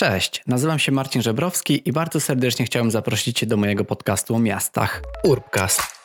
Cześć, nazywam się Marcin Żebrowski i bardzo serdecznie chciałem zaprosić Cię do mojego podcastu o miastach Urbcast.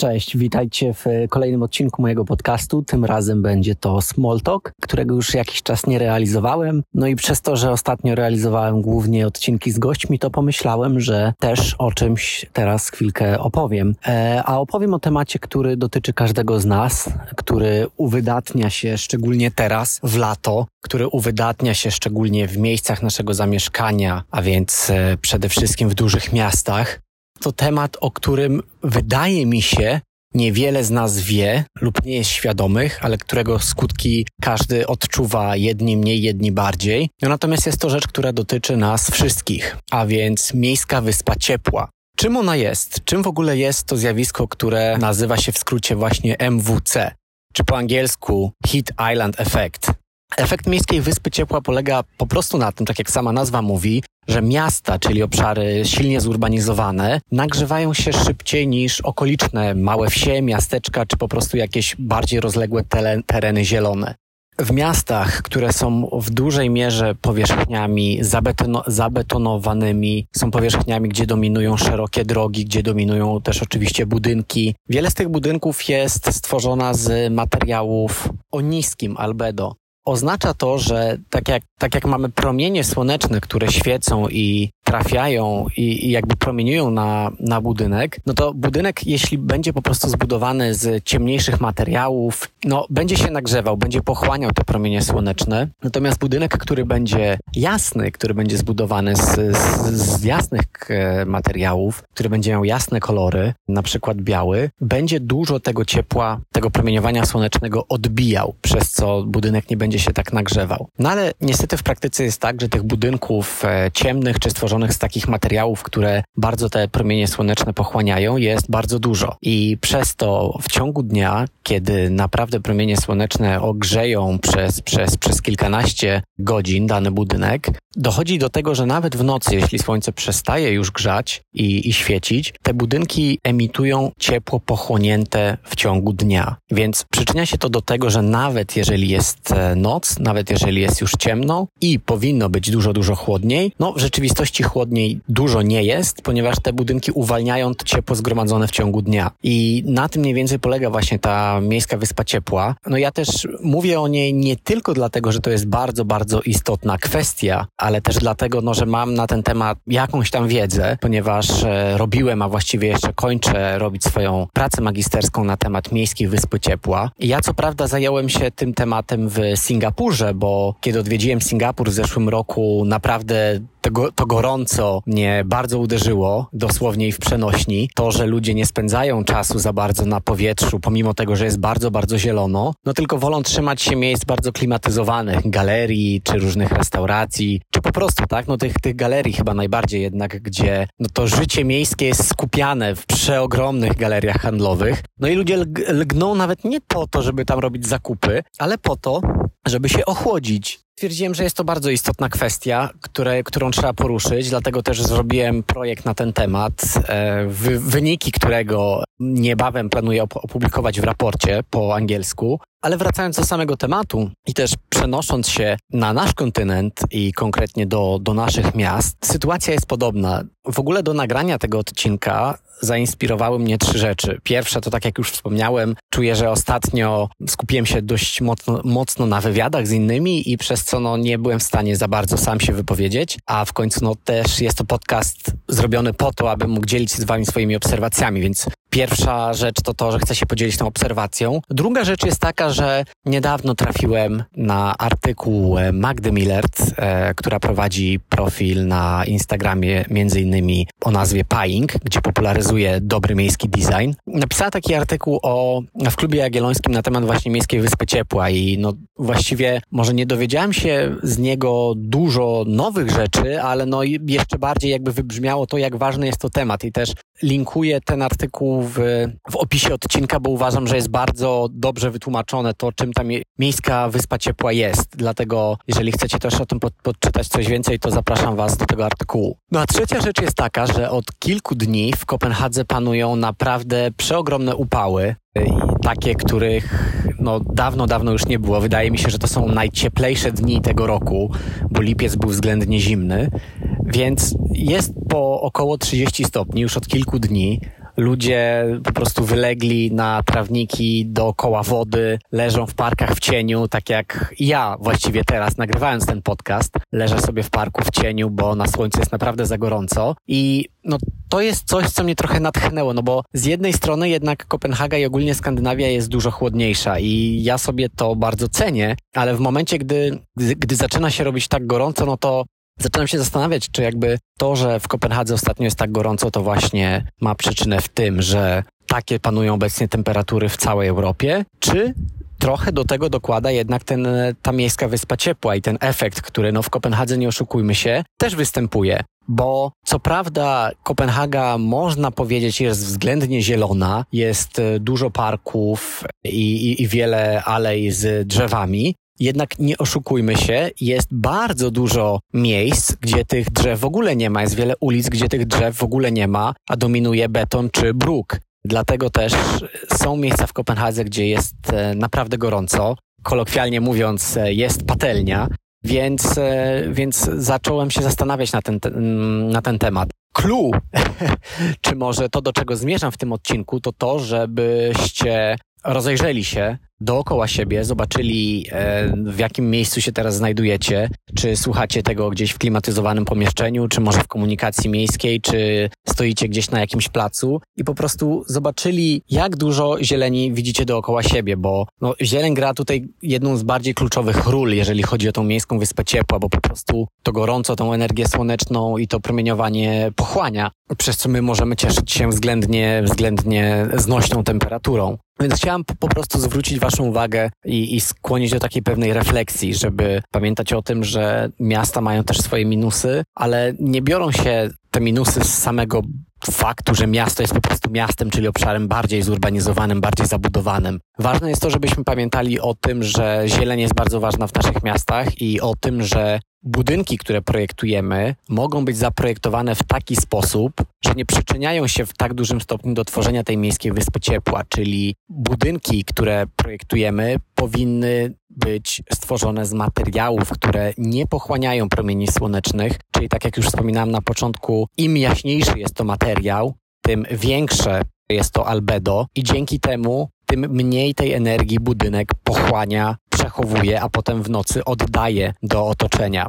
Cześć, witajcie w kolejnym odcinku mojego podcastu. Tym razem będzie to Small Talk, którego już jakiś czas nie realizowałem. No i przez to, że ostatnio realizowałem głównie odcinki z gośćmi, to pomyślałem, że też o czymś teraz chwilkę opowiem. E, a opowiem o temacie, który dotyczy każdego z nas, który uwydatnia się szczególnie teraz w lato, który uwydatnia się szczególnie w miejscach naszego zamieszkania, a więc e, przede wszystkim w dużych miastach to temat, o którym wydaje mi się, niewiele z nas wie lub nie jest świadomych, ale którego skutki każdy odczuwa jedni mniej, jedni bardziej. No natomiast jest to rzecz, która dotyczy nas wszystkich, a więc miejska wyspa ciepła. Czym ona jest? Czym w ogóle jest to zjawisko, które nazywa się w skrócie właśnie MWC, czy po angielsku Heat Island Effect? Efekt miejskiej wyspy ciepła polega po prostu na tym, tak jak sama nazwa mówi, że miasta, czyli obszary silnie zurbanizowane, nagrzewają się szybciej niż okoliczne małe wsie, miasteczka czy po prostu jakieś bardziej rozległe tereny zielone. W miastach, które są w dużej mierze powierzchniami zabetono zabetonowanymi, są powierzchniami, gdzie dominują szerokie drogi, gdzie dominują też oczywiście budynki. Wiele z tych budynków jest stworzona z materiałów o niskim albedo. Oznacza to, że tak jak, tak jak mamy promienie słoneczne, które świecą i trafiają i, i, jakby promieniują na, na budynek, no to budynek, jeśli będzie po prostu zbudowany z ciemniejszych materiałów, no będzie się nagrzewał, będzie pochłaniał te promienie słoneczne. Natomiast budynek, który będzie jasny, który będzie zbudowany z, z, z jasnych e, materiałów, który będzie miał jasne kolory, na przykład biały, będzie dużo tego ciepła, tego promieniowania słonecznego odbijał, przez co budynek nie będzie się tak nagrzewał. No ale niestety w praktyce jest tak, że tych budynków e, ciemnych czy stworzonych z takich materiałów, które bardzo te promienie słoneczne pochłaniają, jest bardzo dużo. I przez to w ciągu dnia, kiedy naprawdę promienie słoneczne ogrzeją przez, przez, przez kilkanaście godzin dany budynek, dochodzi do tego, że nawet w nocy, jeśli słońce przestaje już grzać i, i świecić, te budynki emitują ciepło pochłonięte w ciągu dnia. Więc przyczynia się to do tego, że nawet jeżeli jest e, noc, nawet jeżeli jest już ciemno i powinno być dużo, dużo chłodniej, no w rzeczywistości chłodniej dużo nie jest, ponieważ te budynki uwalniają ciepło zgromadzone w ciągu dnia. I na tym mniej więcej polega właśnie ta miejska wyspa ciepła. No ja też mówię o niej nie tylko dlatego, że to jest bardzo, bardzo istotna kwestia, ale też dlatego, no, że mam na ten temat jakąś tam wiedzę, ponieważ e, robiłem, a właściwie jeszcze kończę robić swoją pracę magisterską na temat miejskiej wyspy ciepła. I ja co prawda zająłem się tym tematem w Singapurze, bo kiedy odwiedziłem Singapur w zeszłym roku, naprawdę to, go, to gorąco mnie bardzo uderzyło, dosłownie i w przenośni. To, że ludzie nie spędzają czasu za bardzo na powietrzu, pomimo tego, że jest bardzo, bardzo zielono, no tylko wolą trzymać się miejsc bardzo klimatyzowanych, galerii, czy różnych restauracji, czy po prostu, tak, no tych, tych galerii chyba najbardziej jednak, gdzie no to życie miejskie jest skupiane w przeogromnych galeriach handlowych. No i ludzie lgną nawet nie po to, żeby tam robić zakupy, ale po to, żeby się ochłodzić, Stwierdziłem, że jest to bardzo istotna kwestia, które, którą trzeba poruszyć, dlatego też zrobiłem projekt na ten temat, e, wyniki którego niebawem planuję opublikować w raporcie po angielsku. Ale wracając do samego tematu i też przenosząc się na nasz kontynent i konkretnie do, do naszych miast, sytuacja jest podobna. W ogóle do nagrania tego odcinka zainspirowały mnie trzy rzeczy. Pierwsza to tak jak już wspomniałem, czuję, że ostatnio skupiłem się dość mocno, mocno na wywiadach z innymi i przez co no, nie byłem w stanie za bardzo sam się wypowiedzieć, a w końcu no, też jest to podcast zrobiony po to, abym mógł dzielić się z wami swoimi obserwacjami, więc Pierwsza rzecz to to, że chcę się podzielić tą obserwacją. Druga rzecz jest taka, że niedawno trafiłem na artykuł Magdy Millert, e, która prowadzi profil na Instagramie między innymi o nazwie Paying, gdzie popularyzuje dobry miejski design. Napisała taki artykuł o, w klubie jagiellońskim na temat właśnie Miejskiej Wyspy Ciepła i no właściwie może nie dowiedziałem się z niego dużo nowych rzeczy, ale no jeszcze bardziej jakby wybrzmiało to, jak ważny jest to temat i też linkuję ten artykuł w, w opisie odcinka, bo uważam, że jest bardzo dobrze wytłumaczone to, czym ta Miejska Wyspa Ciepła jest. Dlatego jeżeli chcecie też o tym pod, podczytać coś więcej, to zapraszam Was do tego artykułu. No a trzecia rzecz jest taka, że od kilku dni w Kopenhadze panują naprawdę przeogromne upały. Takie, których no, dawno, dawno już nie było. Wydaje mi się, że to są najcieplejsze dni tego roku, bo lipiec był względnie zimny. Więc jest po około 30 stopni już od kilku dni. Ludzie po prostu wylegli na trawniki dookoła wody, leżą w parkach w cieniu, tak jak ja właściwie teraz, nagrywając ten podcast, leżę sobie w parku w cieniu, bo na słońcu jest naprawdę za gorąco. I no, to jest coś, co mnie trochę natchnęło, no bo z jednej strony jednak Kopenhaga i ogólnie Skandynawia jest dużo chłodniejsza i ja sobie to bardzo cenię, ale w momencie, gdy, gdy, gdy zaczyna się robić tak gorąco, no to zaczynam się zastanawiać, czy jakby to, że w Kopenhadze ostatnio jest tak gorąco, to właśnie ma przyczynę w tym, że takie panują obecnie temperatury w całej Europie, czy trochę do tego dokłada jednak ten, ta miejska wyspa ciepła i ten efekt, który no w Kopenhadze, nie oszukujmy się, też występuje. Bo co prawda Kopenhaga można powiedzieć jest względnie zielona, jest e, dużo parków i, i, i wiele alej z drzewami, jednak nie oszukujmy się, jest bardzo dużo miejsc, gdzie tych drzew w ogóle nie ma. Jest wiele ulic, gdzie tych drzew w ogóle nie ma, a dominuje beton czy bruk. Dlatego też są miejsca w Kopenhadze, gdzie jest e, naprawdę gorąco. Kolokwialnie mówiąc, e, jest patelnia, więc, e, więc zacząłem się zastanawiać na ten, na ten temat. Clue, czy może to, do czego zmierzam w tym odcinku, to to, żebyście rozejrzeli się dookoła siebie, zobaczyli e, w jakim miejscu się teraz znajdujecie, czy słuchacie tego gdzieś w klimatyzowanym pomieszczeniu, czy może w komunikacji miejskiej, czy stoicie gdzieś na jakimś placu i po prostu zobaczyli, jak dużo zieleni widzicie dookoła siebie, bo no, zieleń gra tutaj jedną z bardziej kluczowych ról, jeżeli chodzi o tą miejską wyspę ciepła, bo po prostu to gorąco, tą energię słoneczną i to promieniowanie pochłania, przez co my możemy cieszyć się względnie, względnie znośną temperaturą. Więc chciałam po, prostu zwrócić Waszą uwagę i, i skłonić do takiej pewnej refleksji, żeby pamiętać o tym, że miasta mają też swoje minusy, ale nie biorą się te minusy z samego faktu, że miasto jest po prostu miastem, czyli obszarem bardziej zurbanizowanym, bardziej zabudowanym. Ważne jest to, żebyśmy pamiętali o tym, że zieleń jest bardzo ważna w naszych miastach i o tym, że budynki, które projektujemy, mogą być zaprojektowane w taki sposób, że nie przyczyniają się w tak dużym stopniu do tworzenia tej miejskiej wyspy ciepła, czyli budynki, które projektujemy, powinny być stworzone z materiałów, które nie pochłaniają promieni słonecznych, czyli tak jak już wspominałem na początku, im jaśniejszy jest to materiał, tym większe jest to albedo i dzięki temu tym mniej tej energii budynek pochłania, przechowuje, a potem w nocy oddaje do otoczenia.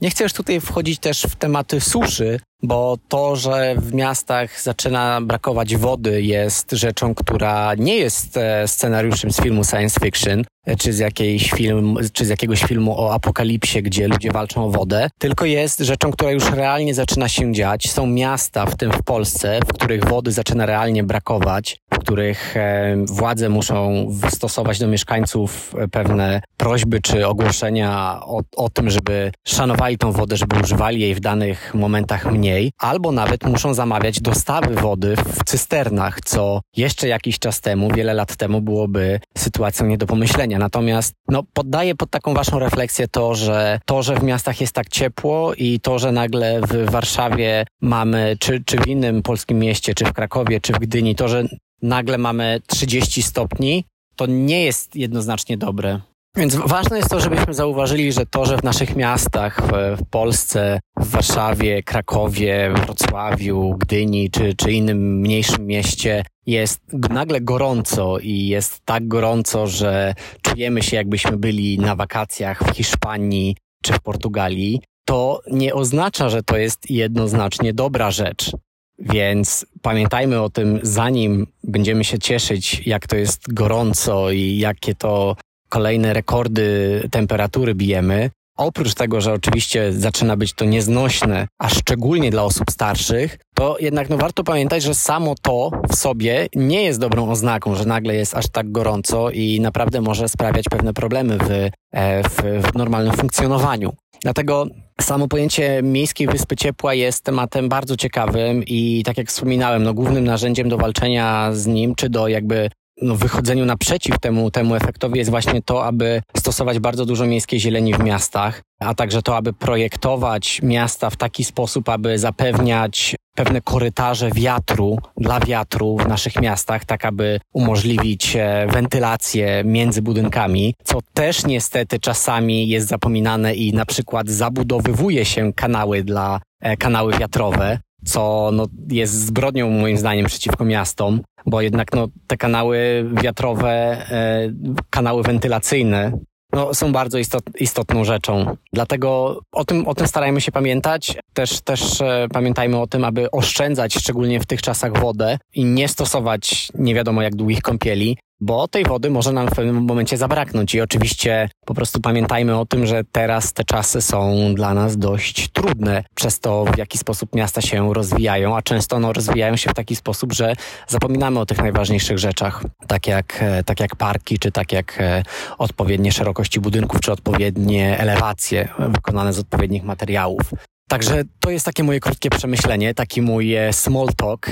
Nie chcę już tutaj wchodzić też w tematy suszy, bo to, że w miastach zaczyna brakować wody jest rzeczą, która nie jest e, scenariuszem z filmu science fiction, e, czy z, film, czy z jakiegoś filmu o apokalipsie, gdzie ludzie walczą o wodę, tylko jest rzeczą, która już realnie zaczyna się dziać. Są miasta, w tym w Polsce, w których wody zaczyna realnie brakować, w których e, władze muszą stosować do mieszkańców pewne prośby czy ogłoszenia o, o tym, żeby szanowali tą wodę, żeby używali jej w danych momentach mniej mniej, albo nawet muszą zamawiać dostawy wody w cysternach, co jeszcze jakiś czas temu, wiele lat temu byłoby sytuacją nie do pomyślenia. Natomiast no, poddaję pod taką waszą refleksję to, że to, że w miastach jest tak ciepło i to, że nagle w Warszawie mamy, czy, czy w innym polskim mieście, czy w Krakowie, czy w Gdyni, to, że nagle mamy 30 stopni, to nie jest jednoznacznie dobre. Więc ważne jest to, żebyśmy zauważyli, że to, że w naszych miastach, w, Polsce, w Warszawie, Krakowie, Wrocławiu, Gdyni czy, czy innym mniejszym mieście jest nagle gorąco i jest tak gorąco, że czujemy się jakbyśmy byli na wakacjach w Hiszpanii czy w Portugalii, to nie oznacza, że to jest jednoznacznie dobra rzecz. Więc pamiętajmy o tym, zanim będziemy się cieszyć, jak to jest gorąco i jakie to kolejne rekordy temperatury bijemy, oprócz tego, że oczywiście zaczyna być to nieznośne, a szczególnie dla osób starszych, to jednak no, warto pamiętać, że samo to w sobie nie jest dobrą oznaką, że nagle jest aż tak gorąco i naprawdę może sprawiać pewne problemy w, e, w, w normalnym funkcjonowaniu. Dlatego Samo pojęcie miejskiej wyspy ciepła jest tematem bardzo ciekawym i tak jak wspominałem, no, głównym narzędziem do walczenia z nim, czy do jakby no, wychodzeniu naprzeciw temu, temu efektowi jest właśnie to, aby stosować bardzo dużo miejskiej zieleni w miastach, a także to, aby projektować miasta w taki sposób, aby zapewniać pewne korytarze wiatru dla wiatru w naszych miastach, tak aby umożliwić e, wentylację między budynkami, co też niestety czasami jest zapominane i na przykład zabudowywuje się kanały dla e, kanały wiatrowe, co no, jest zbrodnią moim zdaniem przeciwko miastom, bo jednak no, te kanały wiatrowe, e, kanały wentylacyjne no, są bardzo istot, istotną rzeczą. Dlatego o tym, o tym starajmy się pamiętać. Też, też e, pamiętajmy o tym, aby oszczędzać szczególnie w tych czasach wodę i nie stosować nie wiadomo jak długich kąpieli, bo tej wody może nam w pewnym momencie zabraknąć. I oczywiście po prostu pamiętajmy o tym, że teraz te czasy są dla nas dość trudne przez to, w jaki sposób miasta się rozwijają, a często no, rozwijają się w taki sposób, że zapominamy o tych najważniejszych rzeczach, tak jak, e, tak jak parki, czy tak jak e, odpowiednie szerokości budynków, czy odpowiednie elewacje wykonane z odpowiednich materiałów. Także to jest takie moje krótkie przemyślenie, taki mój e, small talk,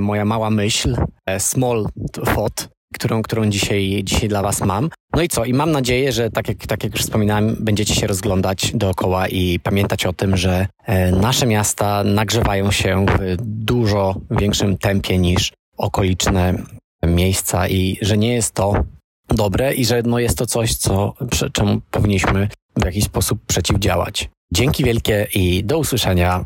moja mała myśl, small thought, którą, którą dzisiaj, dzisiaj dla Was mam. No i co? I mam nadzieję, że tak jak, tak jak już wspominałem, będziecie się rozglądać dookoła i pamiętać o tym, że e, nasze miasta nagrzewają się w dużo większym tempie niż okoliczne miejsca i że nie jest to dobre i że no jest to coś, co, czemu powinniśmy w jakiś sposób przeciwdziałać. Dzięki wielkie i do usłyszenia